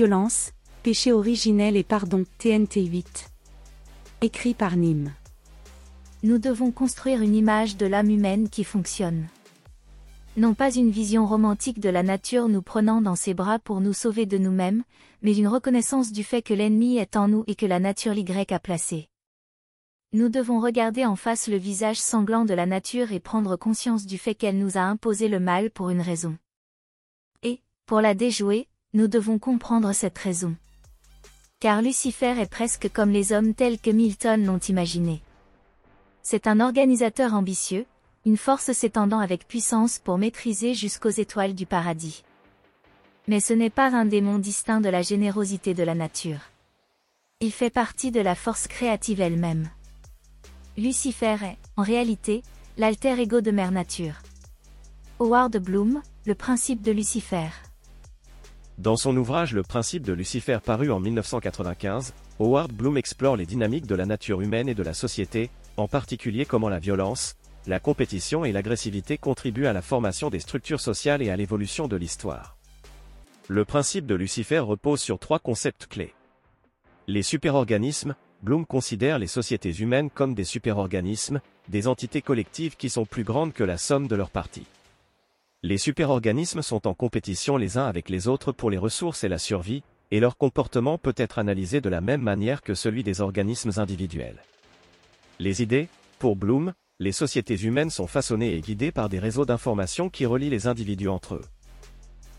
Violence, péché originel et pardon, TNT 8. Écrit par Nîmes. Nous devons construire une image de l'âme humaine qui fonctionne. Non pas une vision romantique de la nature nous prenant dans ses bras pour nous sauver de nous-mêmes, mais une reconnaissance du fait que l'ennemi est en nous et que la nature l'Y a placé. Nous devons regarder en face le visage sanglant de la nature et prendre conscience du fait qu'elle nous a imposé le mal pour une raison. Et, pour la déjouer, nous devons comprendre cette raison. Car Lucifer est presque comme les hommes tels que Milton l'ont imaginé. C'est un organisateur ambitieux, une force s'étendant avec puissance pour maîtriser jusqu'aux étoiles du paradis. Mais ce n'est pas un démon distinct de la générosité de la nature. Il fait partie de la force créative elle-même. Lucifer est, en réalité, l'alter ego de Mère Nature. Howard Bloom, Le principe de Lucifer. Dans son ouvrage Le principe de Lucifer paru en 1995, Howard Bloom explore les dynamiques de la nature humaine et de la société, en particulier comment la violence, la compétition et l'agressivité contribuent à la formation des structures sociales et à l'évolution de l'histoire. Le principe de Lucifer repose sur trois concepts clés. Les superorganismes, Bloom considère les sociétés humaines comme des superorganismes, des entités collectives qui sont plus grandes que la somme de leurs parties. Les superorganismes sont en compétition les uns avec les autres pour les ressources et la survie, et leur comportement peut être analysé de la même manière que celui des organismes individuels. Les idées, pour Bloom, les sociétés humaines sont façonnées et guidées par des réseaux d'informations qui relient les individus entre eux.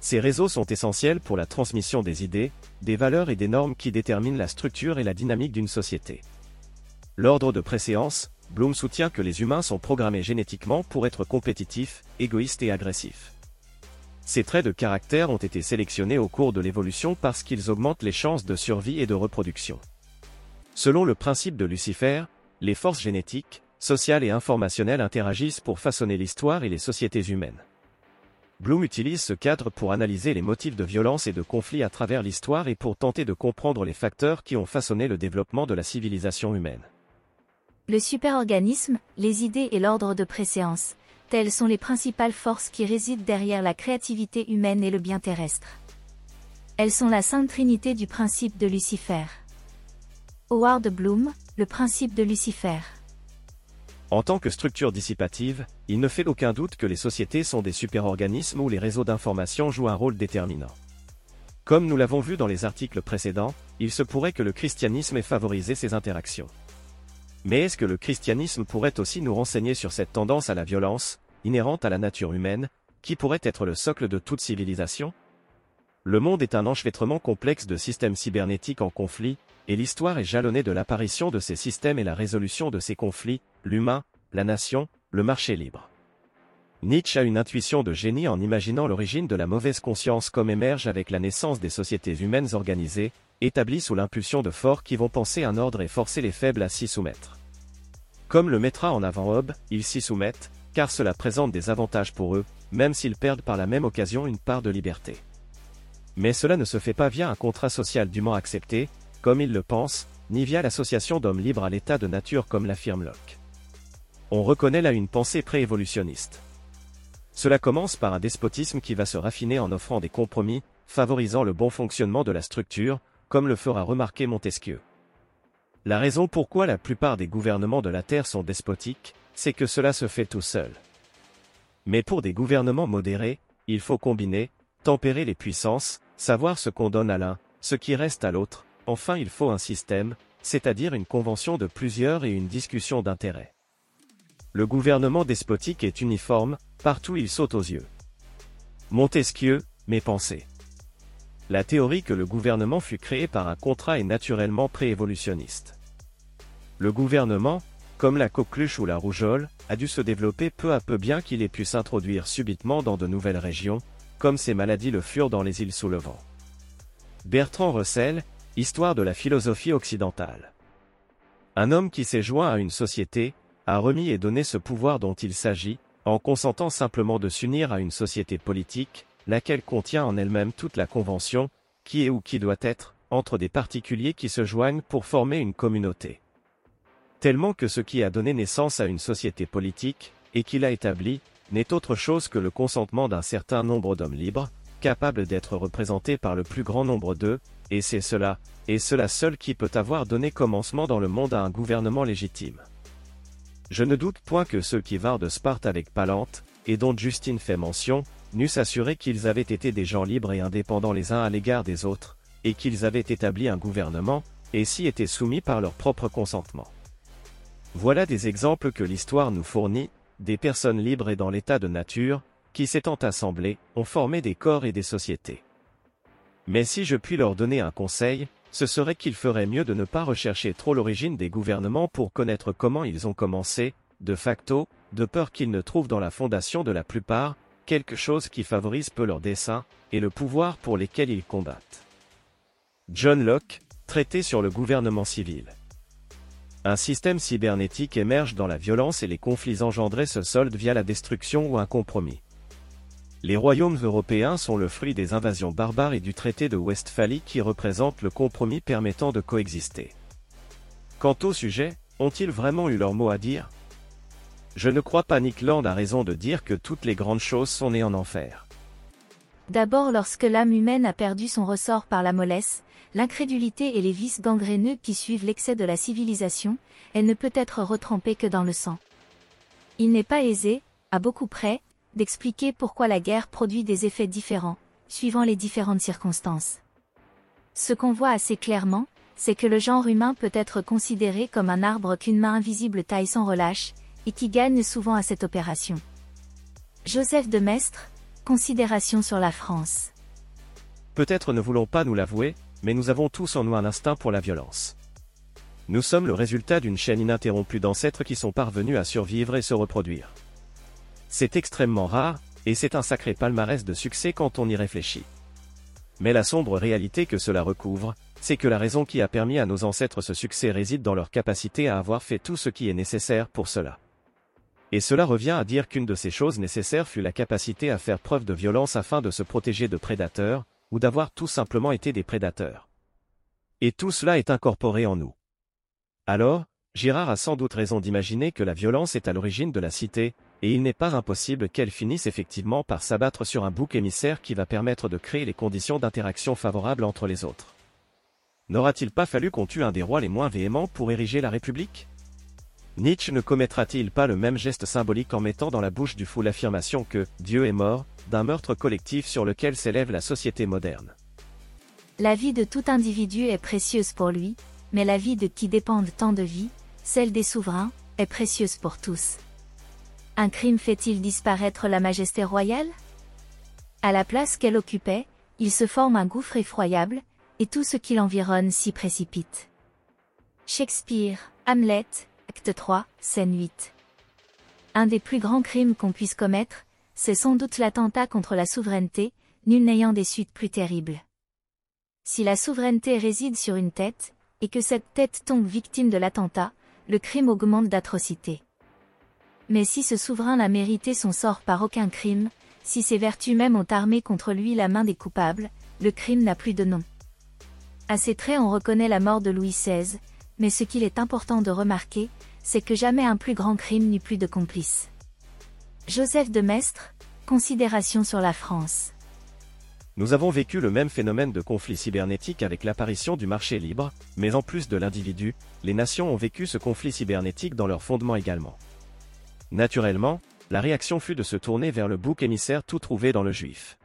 Ces réseaux sont essentiels pour la transmission des idées, des valeurs et des normes qui déterminent la structure et la dynamique d'une société. L'ordre de préséance, Bloom soutient que les humains sont programmés génétiquement pour être compétitifs, égoïstes et agressifs. Ces traits de caractère ont été sélectionnés au cours de l'évolution parce qu'ils augmentent les chances de survie et de reproduction. Selon le principe de Lucifer, les forces génétiques, sociales et informationnelles interagissent pour façonner l'histoire et les sociétés humaines. Bloom utilise ce cadre pour analyser les motifs de violence et de conflits à travers l'histoire et pour tenter de comprendre les facteurs qui ont façonné le développement de la civilisation humaine. Le superorganisme, les idées et l'ordre de préséance, telles sont les principales forces qui résident derrière la créativité humaine et le bien terrestre. Elles sont la sainte trinité du principe de Lucifer. Howard Bloom, le principe de Lucifer. En tant que structure dissipative, il ne fait aucun doute que les sociétés sont des superorganismes où les réseaux d'information jouent un rôle déterminant. Comme nous l'avons vu dans les articles précédents, il se pourrait que le christianisme ait favorisé ces interactions. Mais est-ce que le christianisme pourrait aussi nous renseigner sur cette tendance à la violence, inhérente à la nature humaine, qui pourrait être le socle de toute civilisation? Le monde est un enchevêtrement complexe de systèmes cybernétiques en conflit, et l'histoire est jalonnée de l'apparition de ces systèmes et la résolution de ces conflits, l'humain, la nation, le marché libre. Nietzsche a une intuition de génie en imaginant l'origine de la mauvaise conscience comme émerge avec la naissance des sociétés humaines organisées, établies sous l'impulsion de forts qui vont penser un ordre et forcer les faibles à s'y soumettre. Comme le mettra en avant Hobbes, ils s'y soumettent, car cela présente des avantages pour eux, même s'ils perdent par la même occasion une part de liberté. Mais cela ne se fait pas via un contrat social dûment accepté, comme il le pense, ni via l'association d'hommes libres à l'état de nature comme l'affirme Locke. On reconnaît là une pensée préévolutionniste. Cela commence par un despotisme qui va se raffiner en offrant des compromis, favorisant le bon fonctionnement de la structure, comme le fera remarquer Montesquieu. La raison pourquoi la plupart des gouvernements de la Terre sont despotiques, c'est que cela se fait tout seul. Mais pour des gouvernements modérés, il faut combiner, tempérer les puissances, savoir ce qu'on donne à l'un, ce qui reste à l'autre, Enfin il faut un système, c'est-à-dire une convention de plusieurs et une discussion d'intérêt. Le gouvernement despotique est uniforme, partout il saute aux yeux. Montesquieu, mes pensées. La théorie que le gouvernement fut créé par un contrat est naturellement préévolutionniste. Le gouvernement, comme la coqueluche ou la rougeole, a dû se développer peu à peu bien qu'il ait pu s'introduire subitement dans de nouvelles régions, comme ces maladies le furent dans les îles sous le vent. Bertrand Russell, Histoire de la philosophie occidentale. Un homme qui s'est joint à une société, a remis et donné ce pouvoir dont il s'agit, en consentant simplement de s'unir à une société politique, laquelle contient en elle-même toute la convention, qui est ou qui doit être, entre des particuliers qui se joignent pour former une communauté. Tellement que ce qui a donné naissance à une société politique, et qui l'a établie, n'est autre chose que le consentement d'un certain nombre d'hommes libres, capable d'être représenté par le plus grand nombre d'eux, et c'est cela, et cela seul qui peut avoir donné commencement dans le monde à un gouvernement légitime. Je ne doute point que ceux qui vinrent de Sparte avec Palante, et dont Justine fait mention, n'eussent assuré qu'ils avaient été des gens libres et indépendants les uns à l'égard des autres, et qu'ils avaient établi un gouvernement, et s'y étaient soumis par leur propre consentement. Voilà des exemples que l'histoire nous fournit, des personnes libres et dans l'état de nature, qui s'étant assemblées, ont formé des corps et des sociétés. Mais si je puis leur donner un conseil, ce serait qu'il ferait mieux de ne pas rechercher trop l'origine des gouvernements pour connaître comment ils ont commencé, de facto, de peur qu'ils ne trouvent dans la fondation de la plupart, quelque chose qui favorise peu leurs desseins, et le pouvoir pour lesquels ils combattent. John Locke, traité sur le gouvernement civil. Un système cybernétique émerge dans la violence et les conflits engendrés se soldent via la destruction ou un compromis. Les royaumes européens sont le fruit des invasions barbares et du traité de Westphalie qui représente le compromis permettant de coexister. Quant au sujet, ont-ils vraiment eu leur mot à dire? Je ne crois pas Nick Land a raison de dire que toutes les grandes choses sont nées en enfer. D'abord lorsque l'âme humaine a perdu son ressort par la mollesse, l'incrédulité et les vices gangréneux qui suivent l'excès de la civilisation, elle ne peut être retrempée que dans le sang. Il n'est pas aisé, à beaucoup près, d'expliquer pourquoi la guerre produit des effets différents, suivant les différentes circonstances. Ce qu'on voit assez clairement, c'est que le genre humain peut être considéré comme un arbre qu'une main invisible taille sans relâche, et qui gagne souvent à cette opération. Joseph de Maistre, Considération sur la France. Peut-être ne voulons pas nous l'avouer, mais nous avons tous en nous un instinct pour la violence. Nous sommes le résultat d'une chaîne ininterrompue d'ancêtres qui sont parvenus à survivre et se reproduire. C'est extrêmement rare, et c'est un sacré palmarès de succès quand on y réfléchit. Mais la sombre réalité que cela recouvre, c'est que la raison qui a permis à nos ancêtres ce succès réside dans leur capacité à avoir fait tout ce qui est nécessaire pour cela. Et cela revient à dire qu'une de ces choses nécessaires fut la capacité à faire preuve de violence afin de se protéger de prédateurs, ou d'avoir tout simplement été des prédateurs. Et tout cela est incorporé en nous. Alors, Girard a sans doute raison d'imaginer que la violence est à l'origine de la cité, et il n'est pas impossible qu'elle finisse effectivement par s'abattre sur un bouc émissaire qui va permettre de créer les conditions d'interaction favorables entre les autres. N'aura-t-il pas fallu qu'on tue un des rois les moins véhéments pour ériger la République? Nietzsche ne commettra-t-il pas le même geste symbolique en mettant dans la bouche du fou l'affirmation que Dieu est mort, d'un meurtre collectif sur lequel s'élève la société moderne? La vie de tout individu est précieuse pour lui, mais la vie de qui dépendent tant de vies, celle des souverains, est précieuse pour tous. Un crime fait-il disparaître la majesté royale? À la place qu'elle occupait, il se forme un gouffre effroyable, et tout ce qui l'environne s'y précipite. Shakespeare, Hamlet, Acte 3, scène 8. Un des plus grands crimes qu'on puisse commettre, c'est sans doute l'attentat contre la souveraineté, nul n'ayant des suites plus terribles. Si la souveraineté réside sur une tête, et que cette tête tombe victime de l'attentat, le crime augmente d'atrocité. Mais si ce souverain n'a mérité son sort par aucun crime, si ses vertus même ont armé contre lui la main des coupables, le crime n'a plus de nom. À ces traits on reconnaît la mort de Louis XVI, mais ce qu'il est important de remarquer, c'est que jamais un plus grand crime n'eut plus de complices. Joseph de Maistre, Considération sur la France. Nous avons vécu le même phénomène de conflit cybernétique avec l'apparition du marché libre, mais en plus de l'individu, les nations ont vécu ce conflit cybernétique dans leur fondement également. Naturellement, la réaction fut de se tourner vers le bouc émissaire tout trouvé dans le juif.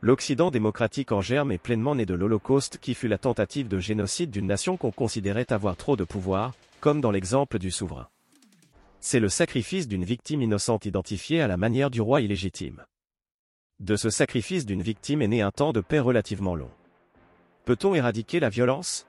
L'Occident démocratique en germe est pleinement né de l'Holocauste qui fut la tentative de génocide d'une nation qu'on considérait avoir trop de pouvoir, comme dans l'exemple du souverain. C'est le sacrifice d'une victime innocente identifiée à la manière du roi illégitime. De ce sacrifice d'une victime est né un temps de paix relativement long. Peut-on éradiquer la violence?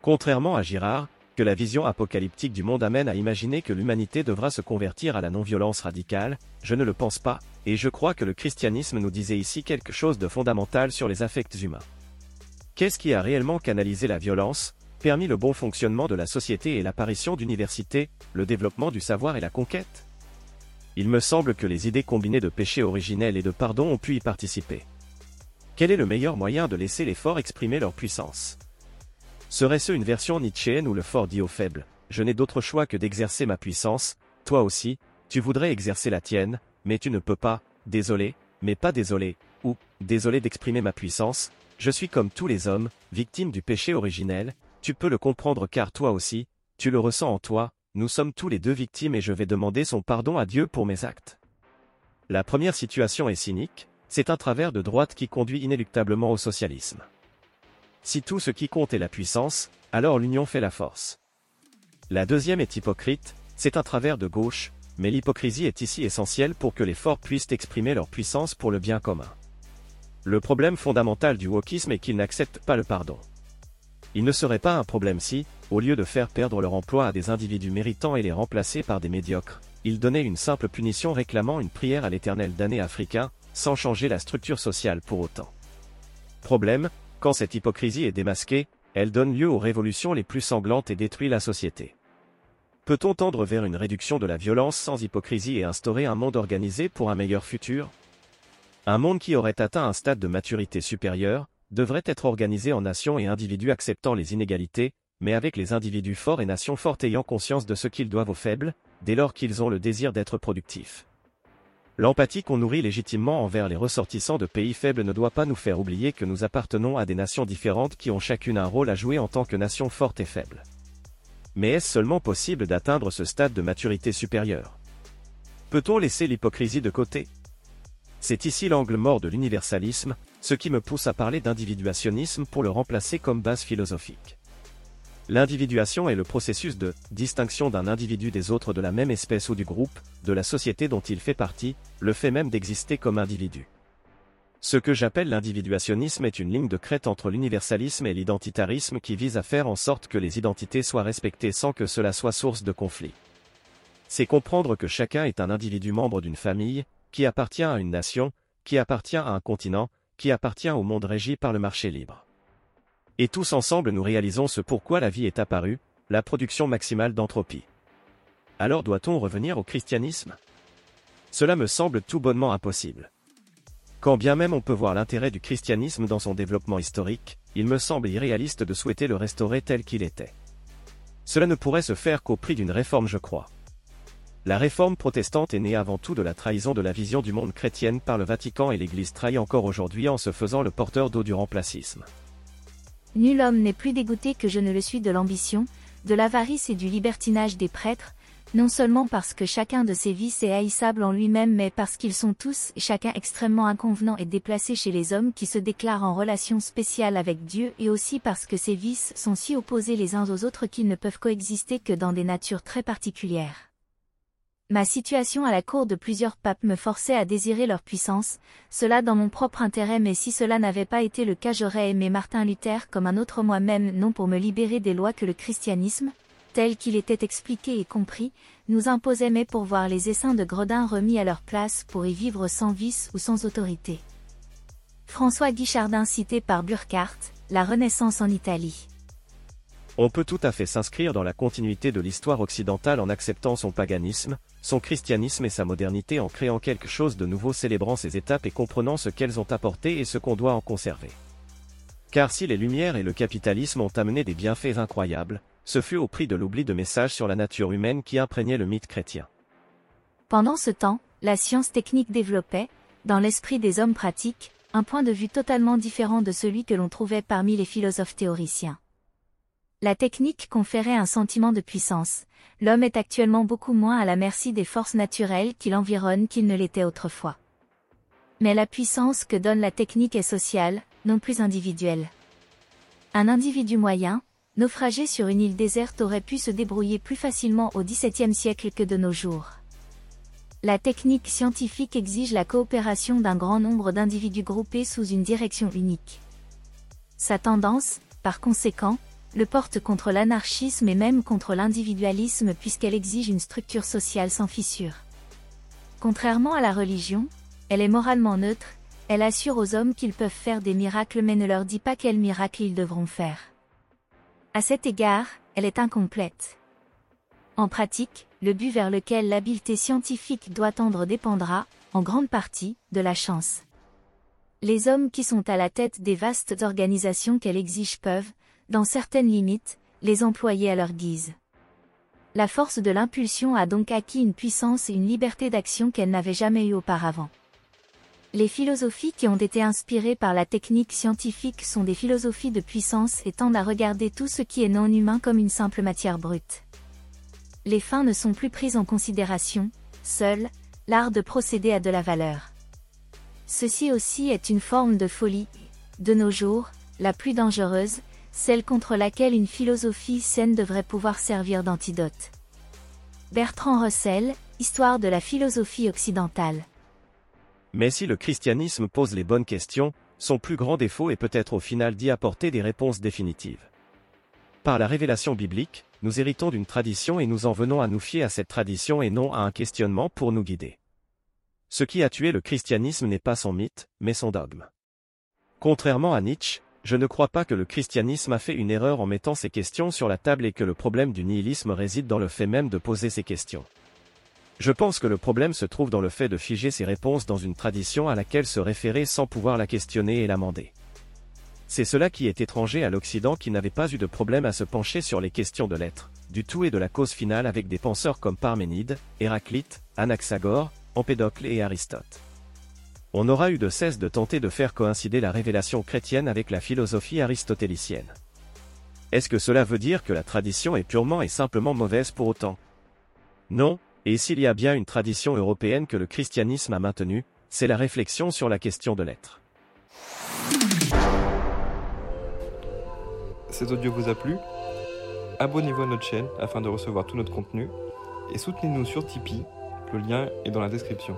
Contrairement à Girard, que la vision apocalyptique du monde amène à imaginer que l'humanité devra se convertir à la non-violence radicale, je ne le pense pas, et je crois que le christianisme nous disait ici quelque chose de fondamental sur les affects humains. Qu'est-ce qui a réellement canalisé la violence, permis le bon fonctionnement de la société et l'apparition d'universités, le développement du savoir et la conquête. Il me semble que les idées combinées de péché originel et de pardon ont pu y participer. Quel est le meilleur moyen de laisser les forts exprimer leur puissance? Serait-ce une version nietzschéenne ou le fort dit au faible? Je n'ai d'autre choix que d'exercer ma puissance, toi aussi, tu voudrais exercer la tienne, mais tu ne peux pas, désolé, mais pas désolé, ou, désolé d'exprimer ma puissance, je suis comme tous les hommes, victime du péché originel, tu peux le comprendre car toi aussi, tu le ressens en toi, nous sommes tous les deux victimes et je vais demander son pardon à Dieu pour mes actes. La première situation est cynique, c'est un travers de droite qui conduit inéluctablement au socialisme. Si tout ce qui compte est la puissance, alors l'union fait la force. La deuxième est hypocrite, c'est un travers de gauche, mais l'hypocrisie est ici essentielle pour que les forts puissent exprimer leur puissance pour le bien commun. Le problème fondamental du wokisme est qu'ils n'acceptent pas le pardon. Il ne serait pas un problème si, au lieu de faire perdre leur emploi à des individus méritants et les remplacer par des médiocres, ils donnaient une simple punition réclamant une prière à l'éternel damné africain, sans changer la structure sociale pour autant. Problème, quand cette hypocrisie est démasquée, elle donne lieu aux révolutions les plus sanglantes et détruit la société. Peut-on tendre vers une réduction de la violence sans hypocrisie et instaurer un monde organisé pour un meilleur futur? Un monde qui aurait atteint un stade de maturité supérieure, devrait être organisé en nations et individus acceptant les inégalités, mais avec les individus forts et nations fortes ayant conscience de ce qu'ils doivent aux faibles, dès lors qu'ils ont le désir d'être productifs. L'empathie qu'on nourrit légitimement envers les ressortissants de pays faibles ne doit pas nous faire oublier que nous appartenons à des nations différentes qui ont chacune un rôle à jouer en tant que nations fortes et faibles. Mais est-ce seulement possible d'atteindre ce stade de maturité supérieure? Peut-on laisser l'hypocrisie de côté? C'est ici l'angle mort de l'universalisme, ce qui me pousse à parler d'individuationnisme pour le remplacer comme base philosophique. L'individuation est le processus de distinction d'un individu des autres de la même espèce ou du groupe, de la société dont il fait partie, le fait même d'exister comme individu. Ce que j'appelle l'individuationnisme est une ligne de crête entre l'universalisme et l'identitarisme qui vise à faire en sorte que les identités soient respectées sans que cela soit source de conflit. C'est comprendre que chacun est un individu membre d'une famille, qui appartient à une nation, qui appartient à un continent, qui appartient au monde régi par le marché libre. Et tous ensemble nous réalisons ce pourquoi la vie est apparue, la production maximale d'entropie. Alors doit-on revenir au christianisme? Cela me semble tout bonnement impossible. Quand bien même on peut voir l'intérêt du christianisme dans son développement historique, il me semble irréaliste de souhaiter le restaurer tel qu'il était. Cela ne pourrait se faire qu'au prix d'une réforme je crois. La réforme protestante est née avant tout de la trahison de la vision du monde chrétienne par le Vatican et l'Église trahit encore aujourd'hui en se faisant le porteur d'eau du remplacisme. Nul homme n'est plus dégoûté que je ne le suis de l'ambition, de l'avarice et du libertinage des prêtres, non seulement parce que chacun de ces vices est haïssable en lui-même mais parce qu'ils sont tous et chacun extrêmement inconvenants et déplacés chez les hommes qui se déclarent en relation spéciale avec Dieu et aussi parce que ces vices sont si opposés les uns aux autres qu'ils ne peuvent coexister que dans des natures très particulières. Ma situation à la cour de plusieurs papes me forçait à désirer leur puissance, cela dans mon propre intérêt mais si cela n'avait pas été le cas j'aurais aimé Martin Luther comme un autre moi-même non pour me libérer des lois que le christianisme, tel qu'il était expliqué et compris, nous imposait mais pour voir les essaims de gredin remis à leur place pour y vivre sans vice ou sans autorité. François Guichardin cité par Burckhardt, La Renaissance en Italie. On peut tout à fait s'inscrire dans la continuité de l'histoire occidentale en acceptant son paganisme, son christianisme et sa modernité en créant quelque chose de nouveau célébrant ces étapes et comprenant ce qu'elles ont apporté et ce qu'on doit en conserver. Car si les Lumières et le capitalisme ont amené des bienfaits incroyables, ce fut au prix de l'oubli de messages sur la nature humaine qui imprégnaient le mythe chrétien. Pendant ce temps, la science technique développait, dans l'esprit des hommes pratiques, un point de vue totalement différent de celui que l'on trouvait parmi les philosophes théoriciens. La technique conférait un sentiment de puissance. L'homme est actuellement beaucoup moins à la merci des forces naturelles qui l'environnent qu'il ne l'était autrefois. Mais la puissance que donne la technique est sociale, non plus individuelle. Un individu moyen, naufragé sur une île déserte aurait pu se débrouiller plus facilement au XVIIe siècle que de nos jours. La technique scientifique exige la coopération d'un grand nombre d'individus groupés sous une direction unique. Sa tendance, par conséquent, le porte contre l'anarchisme et même contre l'individualisme puisqu'elle exige une structure sociale sans fissure. Contrairement à la religion, elle est moralement neutre, elle assure aux hommes qu'ils peuvent faire des miracles mais ne leur dit pas quels miracles ils devront faire. À cet égard, elle est incomplète. En pratique, le but vers lequel l'habileté scientifique doit tendre dépendra, en grande partie, de la chance. Les hommes qui sont à la tête des vastes organisations qu'elle exige peuvent, dans certaines limites, les employer à leur guise. La force de l'impulsion a donc acquis une puissance et une liberté d'action qu'elle n'avait jamais eue auparavant. Les philosophies qui ont été inspirées par la technique scientifique sont des philosophies de puissance et tendent à regarder tout ce qui est non humain comme une simple matière brute. Les fins ne sont plus prises en considération, seul, l'art de procéder a de la valeur. Ceci aussi est une forme de folie, de nos jours, la plus dangereuse, celle contre laquelle une philosophie saine devrait pouvoir servir d'antidote. Bertrand Russell, Histoire de la philosophie occidentale. Mais si le christianisme pose les bonnes questions, son plus grand défaut est peut-être au final d'y apporter des réponses définitives. Par la révélation biblique, nous héritons d'une tradition et nous en venons à nous fier à cette tradition et non à un questionnement pour nous guider. Ce qui a tué le christianisme n'est pas son mythe, mais son dogme. Contrairement à Nietzsche, je ne crois pas que le christianisme a fait une erreur en mettant ces questions sur la table et que le problème du nihilisme réside dans le fait même de poser ces questions. Je pense que le problème se trouve dans le fait de figer ces réponses dans une tradition à laquelle se référer sans pouvoir la questionner et l'amender. C'est cela qui est étranger à l'Occident qui n'avait pas eu de problème à se pencher sur les questions de l'être, du tout et de la cause finale avec des penseurs comme Parménide, Héraclite, Anaxagore, Empédocle et Aristote. On aura eu de cesse de tenter de faire coïncider la révélation chrétienne avec la philosophie aristotélicienne. Est-ce que cela veut dire que la tradition est purement et simplement mauvaise pour autant? Non, et s'il y a bien une tradition européenne que le christianisme a maintenue, c'est la réflexion sur la question de l'être. Cet audio vous a plu? Abonnez-vous à notre chaîne afin de recevoir tout notre contenu et soutenez-nous sur Tipeee, le lien est dans la description.